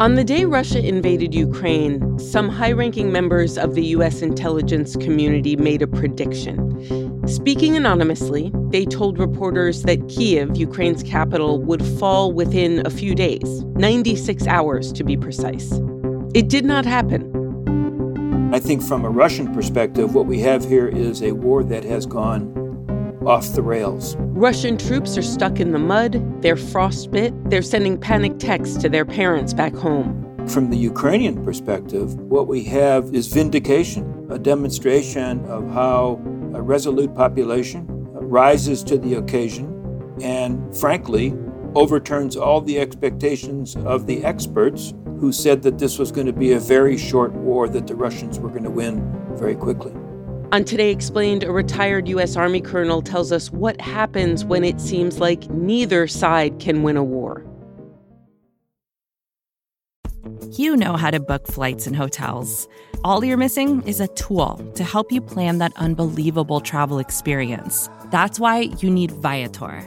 On the day Russia invaded Ukraine, some high ranking members of the U.S. intelligence community made a prediction. Speaking anonymously, they told reporters that Kiev, Ukraine's capital, would fall within a few days 96 hours to be precise. It did not happen. I think from a Russian perspective, what we have here is a war that has gone off the rails. Russian troops are stuck in the mud, they're frostbit, they're sending panic texts to their parents back home. From the Ukrainian perspective, what we have is vindication, a demonstration of how a resolute population rises to the occasion and, frankly, overturns all the expectations of the experts who said that this was going to be a very short war that the Russians were going to win very quickly. On Today Explained, a retired U.S. Army colonel tells us what happens when it seems like neither side can win a war. You know how to book flights and hotels. All you're missing is a tool to help you plan that unbelievable travel experience. That's why you need Viator.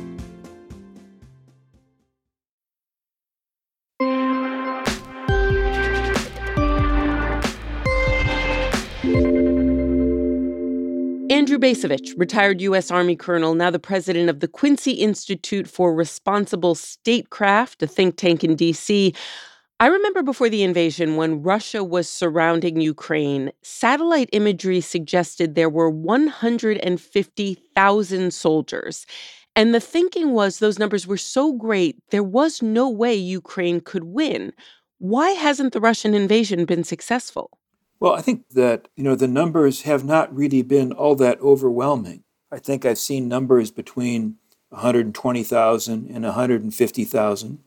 Andrew Bacevich, retired U.S. Army colonel, now the president of the Quincy Institute for Responsible Statecraft, a think tank in D.C. I remember before the invasion, when Russia was surrounding Ukraine, satellite imagery suggested there were 150,000 soldiers. And the thinking was those numbers were so great, there was no way Ukraine could win. Why hasn't the Russian invasion been successful? Well, I think that, you know, the numbers have not really been all that overwhelming. I think I've seen numbers between 120,000 and 150,000,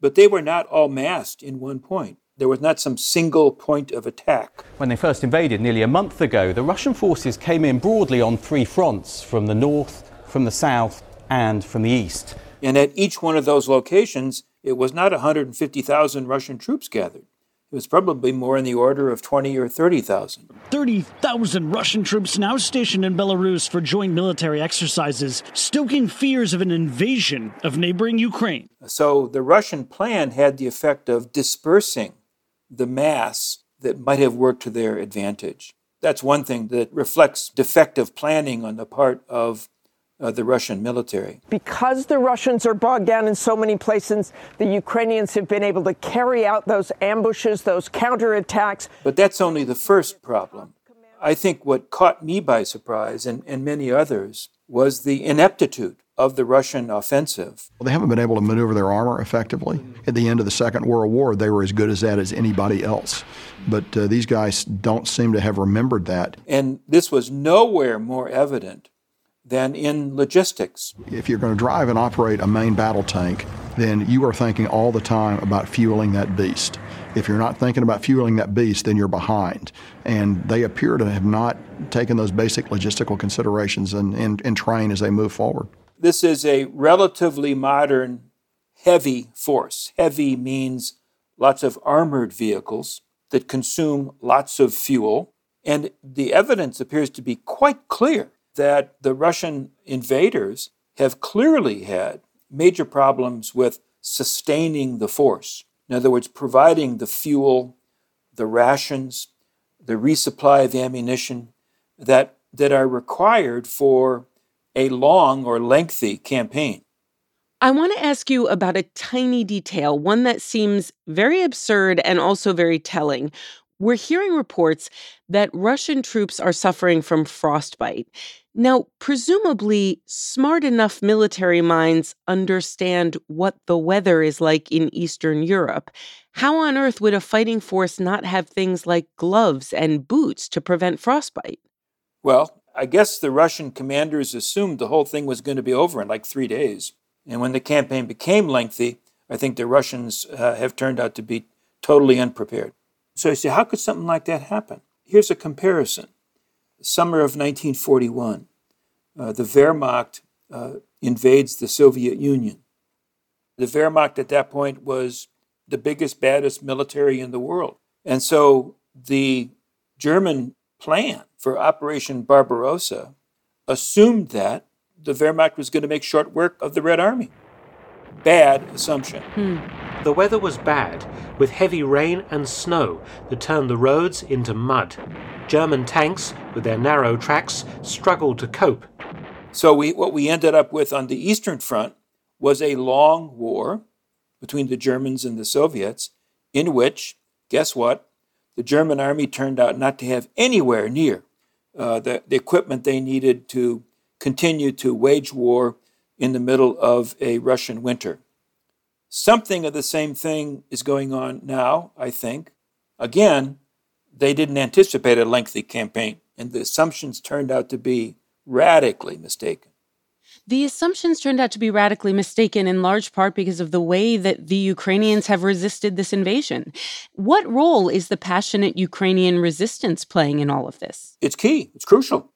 but they were not all massed in one point. There was not some single point of attack. When they first invaded nearly a month ago, the Russian forces came in broadly on three fronts from the north, from the south, and from the east. And at each one of those locations, it was not 150,000 Russian troops gathered. It was probably more in the order of 20 or 30,000. 30,000 Russian troops now stationed in Belarus for joint military exercises, stoking fears of an invasion of neighboring Ukraine. So the Russian plan had the effect of dispersing the mass that might have worked to their advantage. That's one thing that reflects defective planning on the part of uh, the Russian military. Because the Russians are bogged down in so many places, the Ukrainians have been able to carry out those ambushes, those counterattacks. But that's only the first problem. I think what caught me by surprise and, and many others was the ineptitude of the Russian offensive. Well, they haven't been able to maneuver their armor effectively. At the end of the Second World War, they were as good as that as anybody else. But uh, these guys don't seem to have remembered that. And this was nowhere more evident than in logistics. If you're going to drive and operate a main battle tank, then you are thinking all the time about fueling that beast. If you're not thinking about fueling that beast, then you're behind. And they appear to have not taken those basic logistical considerations in, in, in train as they move forward. This is a relatively modern, heavy force. Heavy means lots of armored vehicles that consume lots of fuel. And the evidence appears to be quite clear that the Russian invaders have clearly had major problems with sustaining the force. In other words, providing the fuel, the rations, the resupply of ammunition that, that are required for a long or lengthy campaign. I want to ask you about a tiny detail, one that seems very absurd and also very telling. We're hearing reports that Russian troops are suffering from frostbite. Now, presumably, smart enough military minds understand what the weather is like in Eastern Europe. How on earth would a fighting force not have things like gloves and boots to prevent frostbite? Well, I guess the Russian commanders assumed the whole thing was going to be over in like three days. And when the campaign became lengthy, I think the Russians uh, have turned out to be totally unprepared. So you say, how could something like that happen? Here's a comparison. Summer of 1941, uh, the Wehrmacht uh, invades the Soviet Union. The Wehrmacht at that point was the biggest, baddest military in the world. And so the German plan for Operation Barbarossa assumed that the Wehrmacht was going to make short work of the Red Army. Bad assumption. Hmm. The weather was bad, with heavy rain and snow that turned the roads into mud. German tanks, with their narrow tracks, struggled to cope. So we, what we ended up with on the Eastern Front was a long war between the Germans and the Soviets, in which, guess what? The German army turned out not to have anywhere near uh, the, the equipment they needed to continue to wage war in the middle of a Russian winter. Something of the same thing is going on now, I think. Again, they didn't anticipate a lengthy campaign, and the assumptions turned out to be radically mistaken. The assumptions turned out to be radically mistaken in large part because of the way that the Ukrainians have resisted this invasion. What role is the passionate Ukrainian resistance playing in all of this? It's key, it's crucial.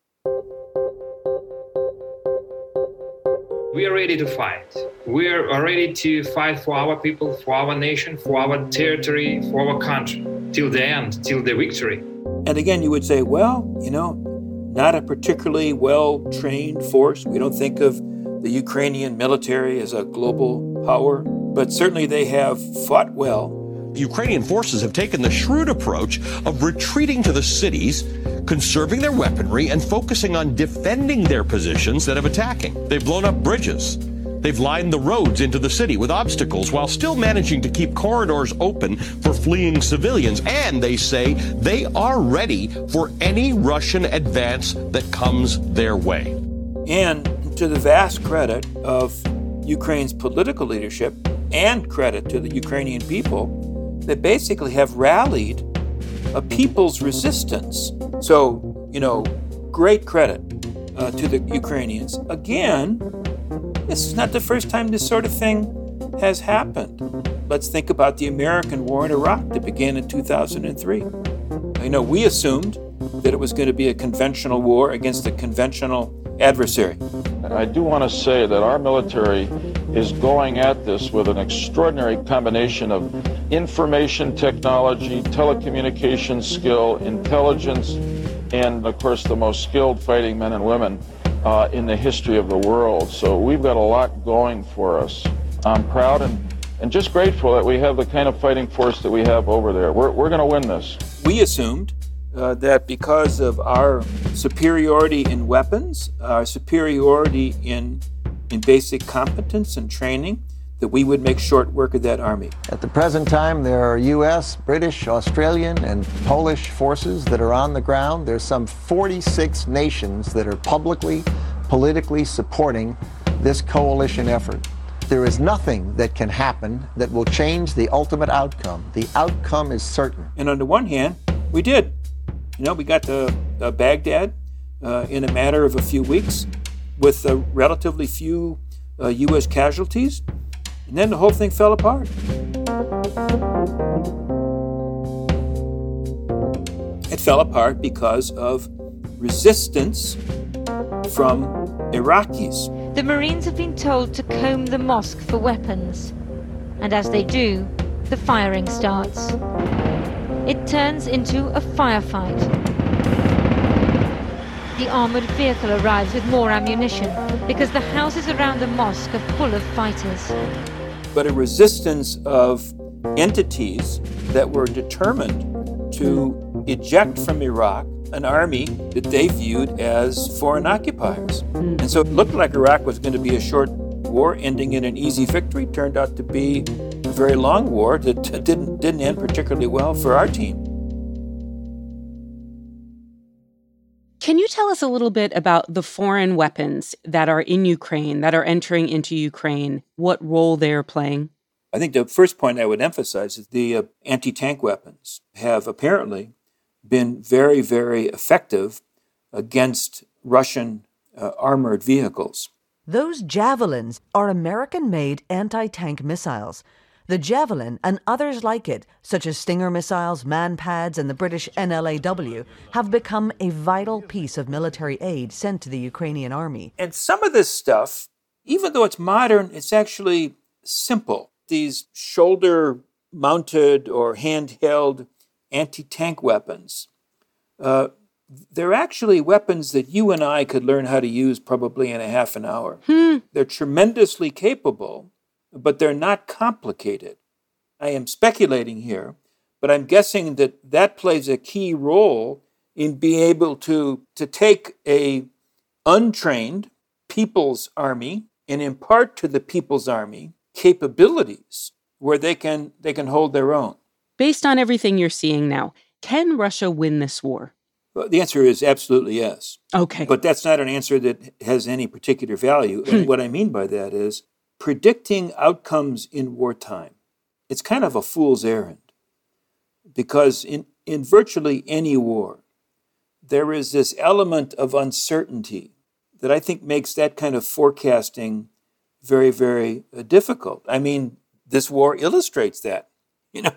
We are ready to fight. We are ready to fight for our people, for our nation, for our territory, for our country, till the end, till the victory. And again, you would say, well, you know, not a particularly well trained force. We don't think of the Ukrainian military as a global power, but certainly they have fought well Ukrainian forces have taken the shrewd approach of retreating to the cities, conserving their weaponry, and focusing on defending their positions instead of attacking. They've blown up bridges. They've lined the roads into the city with obstacles while still managing to keep corridors open for fleeing civilians. And they say they are ready for any Russian advance that comes their way. And to the vast credit of Ukraine's political leadership and credit to the Ukrainian people, that basically have rallied a people's resistance. So, you know, great credit uh, to the Ukrainians. Again, this is not the first time this sort of thing has happened. Let's think about the American war in Iraq that began in 2003. I know we assumed that it was going to be a conventional war against a conventional adversary. I do want to say that our military is going at this with an extraordinary combination of information technology, telecommunications skill, intelligence, and of course the most skilled fighting men and women uh, in the history of the world. So we've got a lot going for us. I'm proud and, and just grateful that we have the kind of fighting force that we have over there. We're, we're going to win this. We assumed uh, that because of our superiority in weapons, our superiority in, in basic competence and training, that we would make short work of that army. At the present time, there are U.S., British, Australian, and Polish forces that are on the ground. There's some 46 nations that are publicly, politically supporting this coalition effort. There is nothing that can happen that will change the ultimate outcome. The outcome is certain. And on the one hand, we did. You know, we got to uh, Baghdad uh, in a matter of a few weeks with uh, relatively few U.S. Uh, casualties, and then the whole thing fell apart. It fell apart because of resistance from Iraqis. The Marines have been told to comb the mosque for weapons, and as they do, the firing starts it turns into a firefight. The armoured vehicle arrives with more ammunition because the houses around the mosque are full of fighters. But a resistance of entities that were determined to eject from Iraq an army that they viewed as foreign occupiers. Hmm. And so it looked like Iraq was going to be a short war ending in an easy victory. Turned out to be a very long war that didn't, didn't end particularly well for our team. Tell us a little bit about the foreign weapons that are in Ukraine, that are entering into Ukraine, what role they're playing? I think the first point I would emphasize is the uh, anti tank weapons have apparently been very, very effective against Russian uh, armored vehicles. Those javelins are American made anti tank missiles. The Javelin and others like it, such as Stinger missiles, Manpads, and the British NLAW, have become a vital piece of military aid sent to the Ukrainian army. And some of this stuff, even though it's modern, it's actually simple. These shoulder mounted or handheld anti tank weapons, uh, they're actually weapons that you and I could learn how to use probably in a half an hour. Hmm. They're tremendously capable but they're not complicated. I am speculating here, but I'm guessing that that plays a key role in being able to, to take a untrained people's army and impart to the people's army capabilities where they can they can hold their own. Based on everything you're seeing now, can Russia win this war? Well, the answer is absolutely yes. Okay. But that's not an answer that has any particular value. and what I mean by that is predicting outcomes in wartime, it's kind of a fool's errand. Because in, in virtually any war, there is this element of uncertainty that I think makes that kind of forecasting very, very uh, difficult. I mean, this war illustrates that. You know,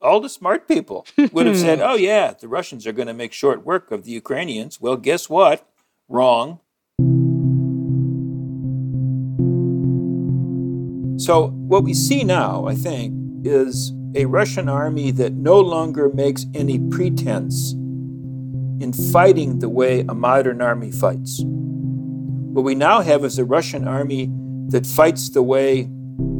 all the smart people would have said, oh, yeah, the Russians are going to make short work of the Ukrainians. Well, guess what? Wrong. So, what we see now, I think, is a Russian army that no longer makes any pretense in fighting the way a modern army fights. What we now have is a Russian army that fights the way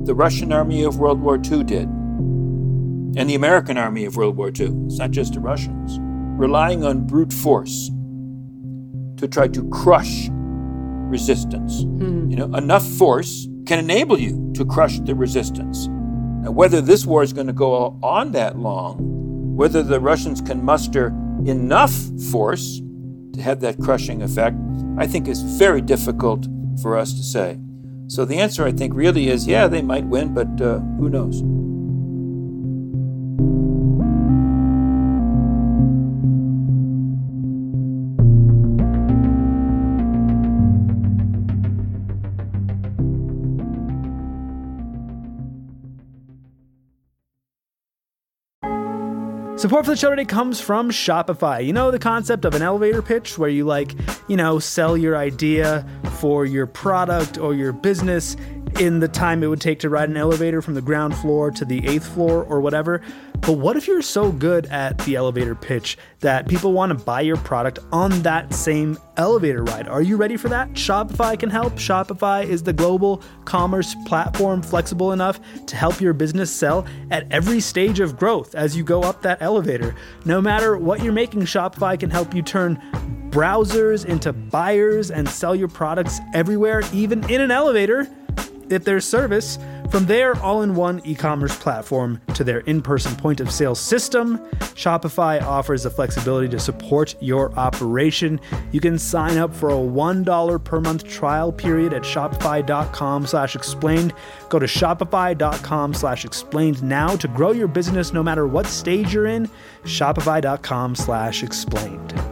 the Russian army of World War II did, and the American army of World War II. It's not just the Russians, relying on brute force to try to crush resistance. Hmm. You know, enough force can enable you to crush the resistance. Now, whether this war is going to go on that long, whether the Russians can muster enough force to have that crushing effect, I think is very difficult for us to say. So the answer, I think, really is yeah, they might win, but uh, who knows? Support for the show today comes from Shopify. You know the concept of an elevator pitch where you like, you know, sell your idea for your product or your business in the time it would take to ride an elevator from the ground floor to the eighth floor or whatever. But what if you're so good at the elevator pitch that people want to buy your product on that same elevator ride? Are you ready for that? Shopify can help. Shopify is the global commerce platform flexible enough to help your business sell at every stage of growth as you go up that elevator. No matter what you're making, Shopify can help you turn browsers into buyers and sell your products everywhere, even in an elevator if their service. From their all in one e commerce platform to their in person point of sale system, Shopify offers the flexibility to support your operation. You can sign up for a $1 per month trial period at shopify.com slash explained. Go to shopify.com slash explained now to grow your business no matter what stage you're in. Shopify.com slash explained.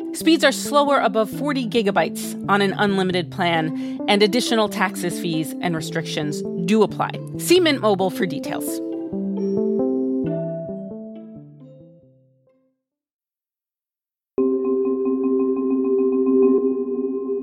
Speeds are slower above 40 gigabytes on an unlimited plan, and additional taxes, fees, and restrictions do apply. See Mint Mobile for details.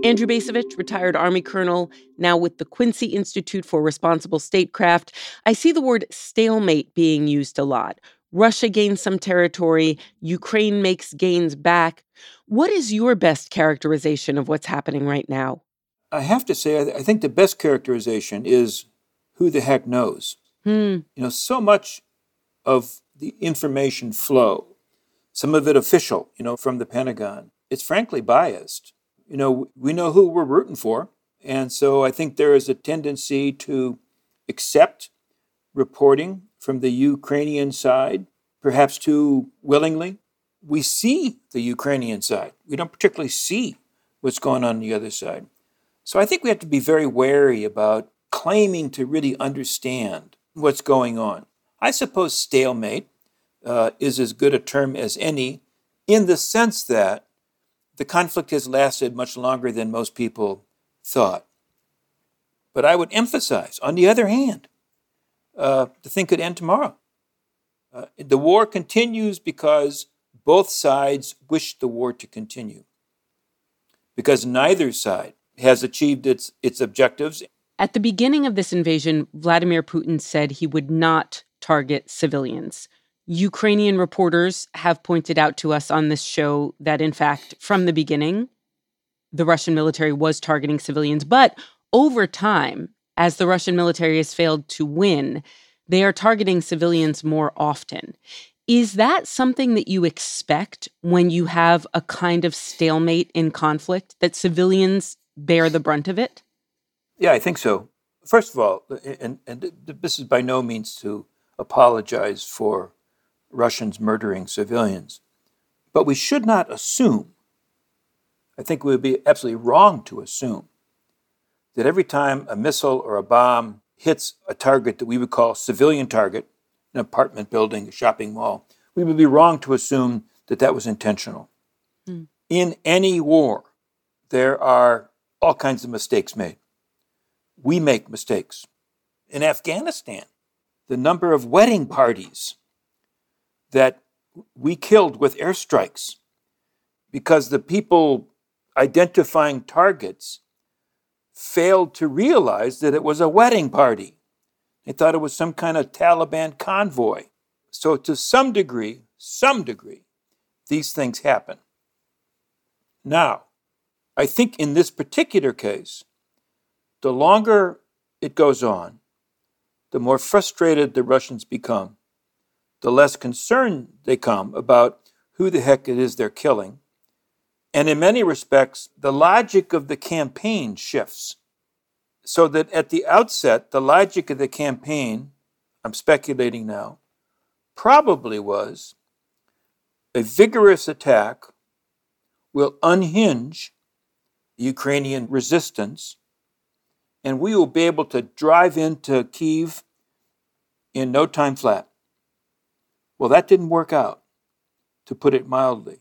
Andrew Bacevich, retired Army colonel, now with the Quincy Institute for Responsible Statecraft. I see the word stalemate being used a lot. Russia gains some territory, Ukraine makes gains back. What is your best characterization of what's happening right now? I have to say, I think the best characterization is who the heck knows. Hmm. You know, so much of the information flow, some of it official, you know, from the Pentagon, it's frankly biased. You know, we know who we're rooting for. And so I think there is a tendency to accept reporting from the Ukrainian side, perhaps too willingly. We see the Ukrainian side. We don't particularly see what's going on, on the other side. So I think we have to be very wary about claiming to really understand what's going on. I suppose stalemate uh, is as good a term as any in the sense that the conflict has lasted much longer than most people thought. But I would emphasize, on the other hand, uh, the thing could end tomorrow. Uh, the war continues because both sides wish the war to continue, because neither side has achieved its, its objectives. At the beginning of this invasion, Vladimir Putin said he would not target civilians. Ukrainian reporters have pointed out to us on this show that, in fact, from the beginning, the Russian military was targeting civilians. But over time, as the Russian military has failed to win, they are targeting civilians more often. Is that something that you expect when you have a kind of stalemate in conflict, that civilians bear the brunt of it? Yeah, I think so. First of all, and, and this is by no means to apologize for Russians murdering civilians, but we should not assume, I think we would be absolutely wrong to assume, that every time a missile or a bomb hits a target that we would call civilian target, an apartment building, a shopping mall, we would be wrong to assume that that was intentional. Hmm. In any war, there are all kinds of mistakes made. We make mistakes. In Afghanistan, the number of wedding parties that we killed with airstrikes because the people identifying targets failed to realize that it was a wedding party. They thought it was some kind of Taliban convoy. So, to some degree, some degree, these things happen. Now, I think in this particular case, the longer it goes on, the more frustrated the Russians become, the less concerned they come about who the heck it is they're killing. And in many respects, the logic of the campaign shifts. So that at the outset, the logic of the campaign, I'm speculating now, probably was a vigorous attack will unhinge Ukrainian resistance, and we will be able to drive into Kiev in no time flat. Well, that didn't work out, to put it mildly.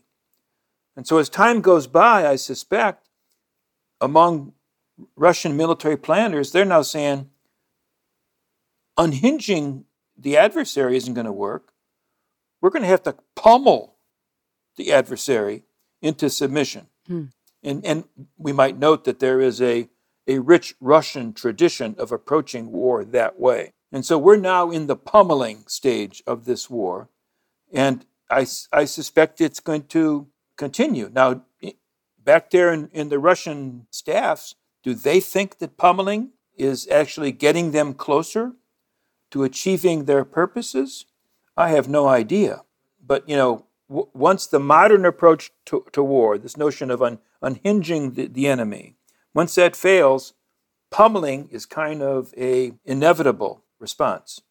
And so, as time goes by, I suspect among Russian military planners, they're now saying unhinging the adversary isn't going to work. We're going to have to pummel the adversary into submission. Hmm. And, and we might note that there is a, a rich Russian tradition of approaching war that way. And so we're now in the pummeling stage of this war. And I, I suspect it's going to continue. Now, back there in, in the Russian staffs, do they think that pummeling is actually getting them closer to achieving their purposes? I have no idea. But, you know, w- once the modern approach to, to war, this notion of un, unhinging the, the enemy, once that fails, pummeling is kind of a inevitable response.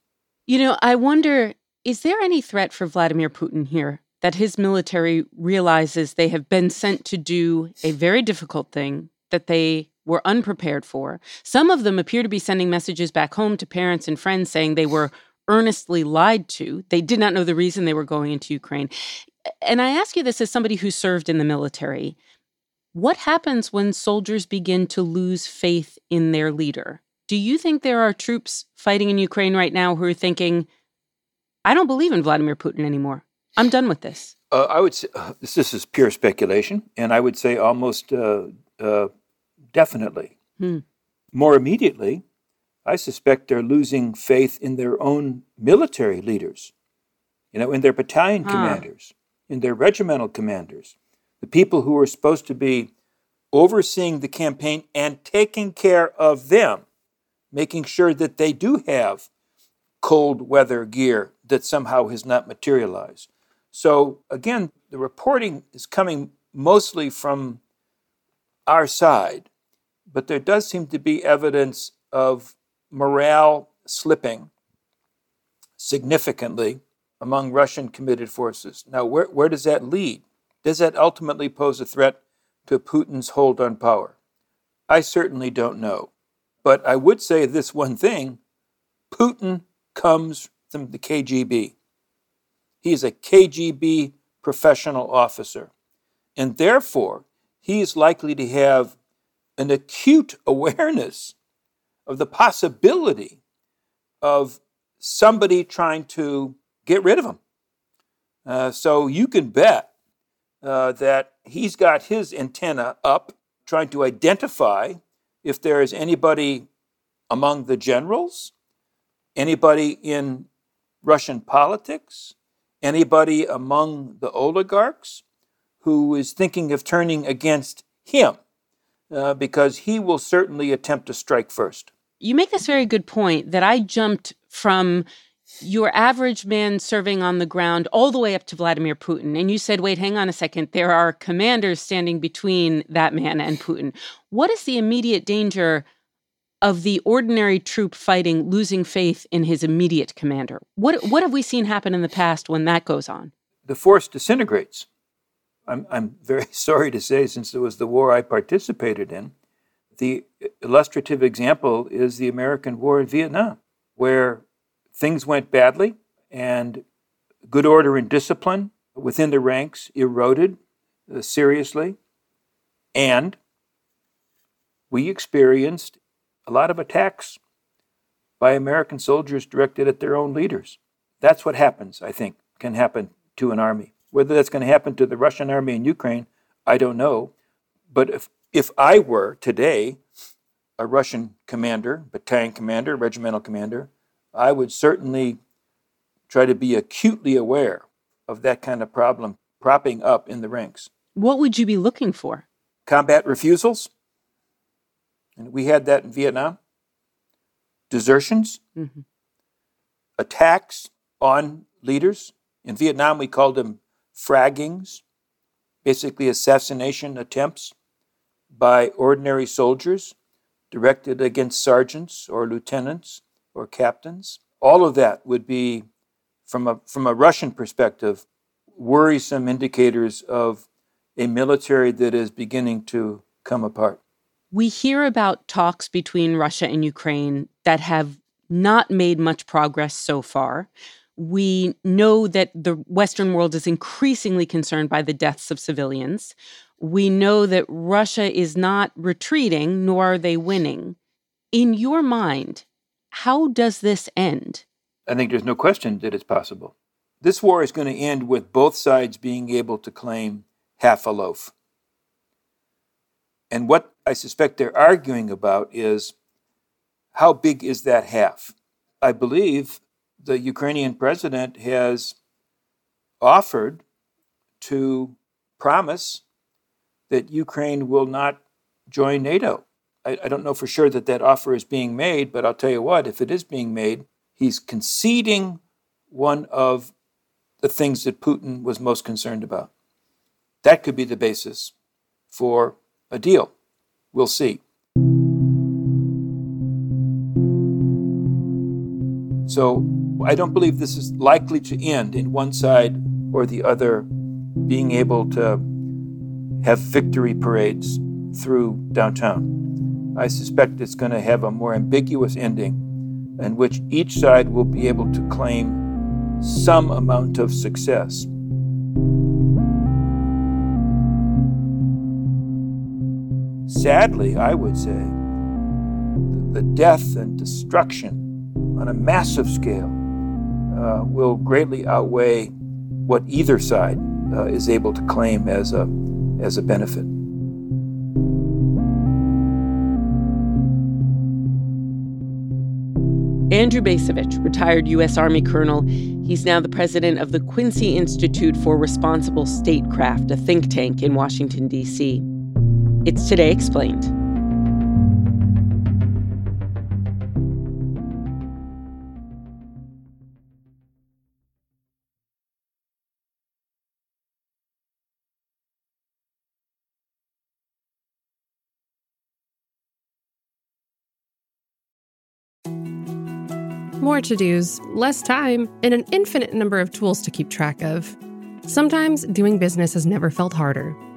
You know, I wonder is there any threat for Vladimir Putin here that his military realizes they have been sent to do a very difficult thing that they were unprepared for? Some of them appear to be sending messages back home to parents and friends saying they were earnestly lied to. They did not know the reason they were going into Ukraine. And I ask you this as somebody who served in the military. What happens when soldiers begin to lose faith in their leader? Do you think there are troops fighting in Ukraine right now who are thinking, I don't believe in Vladimir Putin anymore. I'm done with this. Uh, I would say uh, this, this is pure speculation, and I would say almost uh, uh, definitely. Hmm. More immediately, I suspect they're losing faith in their own military leaders, you know, in their battalion Huh. commanders, in their regimental commanders, the people who are supposed to be overseeing the campaign and taking care of them, making sure that they do have cold weather gear that somehow has not materialized. So, again, the reporting is coming mostly from our side, but there does seem to be evidence of morale slipping significantly among Russian committed forces. Now, where, where does that lead? Does that ultimately pose a threat to Putin's hold on power? I certainly don't know. But I would say this one thing Putin comes from the KGB. He is a KGB professional officer. And therefore, he is likely to have an acute awareness of the possibility of somebody trying to get rid of him. Uh, so you can bet uh, that he's got his antenna up, trying to identify if there is anybody among the generals, anybody in Russian politics, anybody among the oligarchs who is thinking of turning against him, uh, because he will certainly attempt to strike first. You make this very good point that I jumped from your average man serving on the ground all the way up to Vladimir Putin. And you said, wait, hang on a second. There are commanders standing between that man and Putin. What is the immediate danger of the ordinary troop fighting losing faith in his immediate commander? What, what have we seen happen in the past when that goes on? The force disintegrates. I'm, I'm very sorry to say, since it was the war I participated in, the illustrative example is the American war in Vietnam, where things went badly and good order and discipline within the ranks eroded uh, seriously. And we experienced a lot of attacks by American soldiers directed at their own leaders. That's what happens, I think, can happen to an army. Whether that's going to happen to the Russian army in Ukraine, I don't know. But if, if I were today a Russian commander, battalion commander, regimental commander, I would certainly try to be acutely aware of that kind of problem propping up in the ranks. What would you be looking for? Combat refusals, and we had that in Vietnam. Desertions, Mhm. attacks on leaders. In Vietnam, we called them fraggings, basically assassination attempts by ordinary soldiers directed against sergeants or lieutenants or captains. All of that would be, from a, from a Russian perspective, worrisome indicators of a military that is beginning to come apart. We hear about talks between Russia and Ukraine that have not made much progress so far. We know that the Western world is increasingly concerned by the deaths of civilians. We know that Russia is not retreating, nor are they winning. In your mind, how does this end? I think there's no question that it's possible. This war is going to end with both sides being able to claim half a loaf. And what I suspect they're arguing about is how big is that half? I believe the Ukrainian president has offered to promise that Ukraine will not join NATO. I, I don't know for sure that that offer is being made, but I'll tell you what, if it is being made, he's conceding one of the things that Putin was most concerned about. That could be the basis for a deal. We'll see. So I don't believe this is likely to end in one side or the other being able to have victory parades through downtown. I suspect it's going to have a more ambiguous ending in which each side will be able to claim some amount of success. Sadly, I would say, the death and destruction on a massive scale uh, will greatly outweigh what either side uh, is able to claim as a, as a benefit. Andrew Bacevich, retired U.S. Army colonel, he's now the president of the Quincy Institute for Responsible Statecraft, a think tank in Washington, D.C. It's Today Explained. More to dos, less time, and an infinite number of tools to keep track of. Sometimes doing business has never felt harder,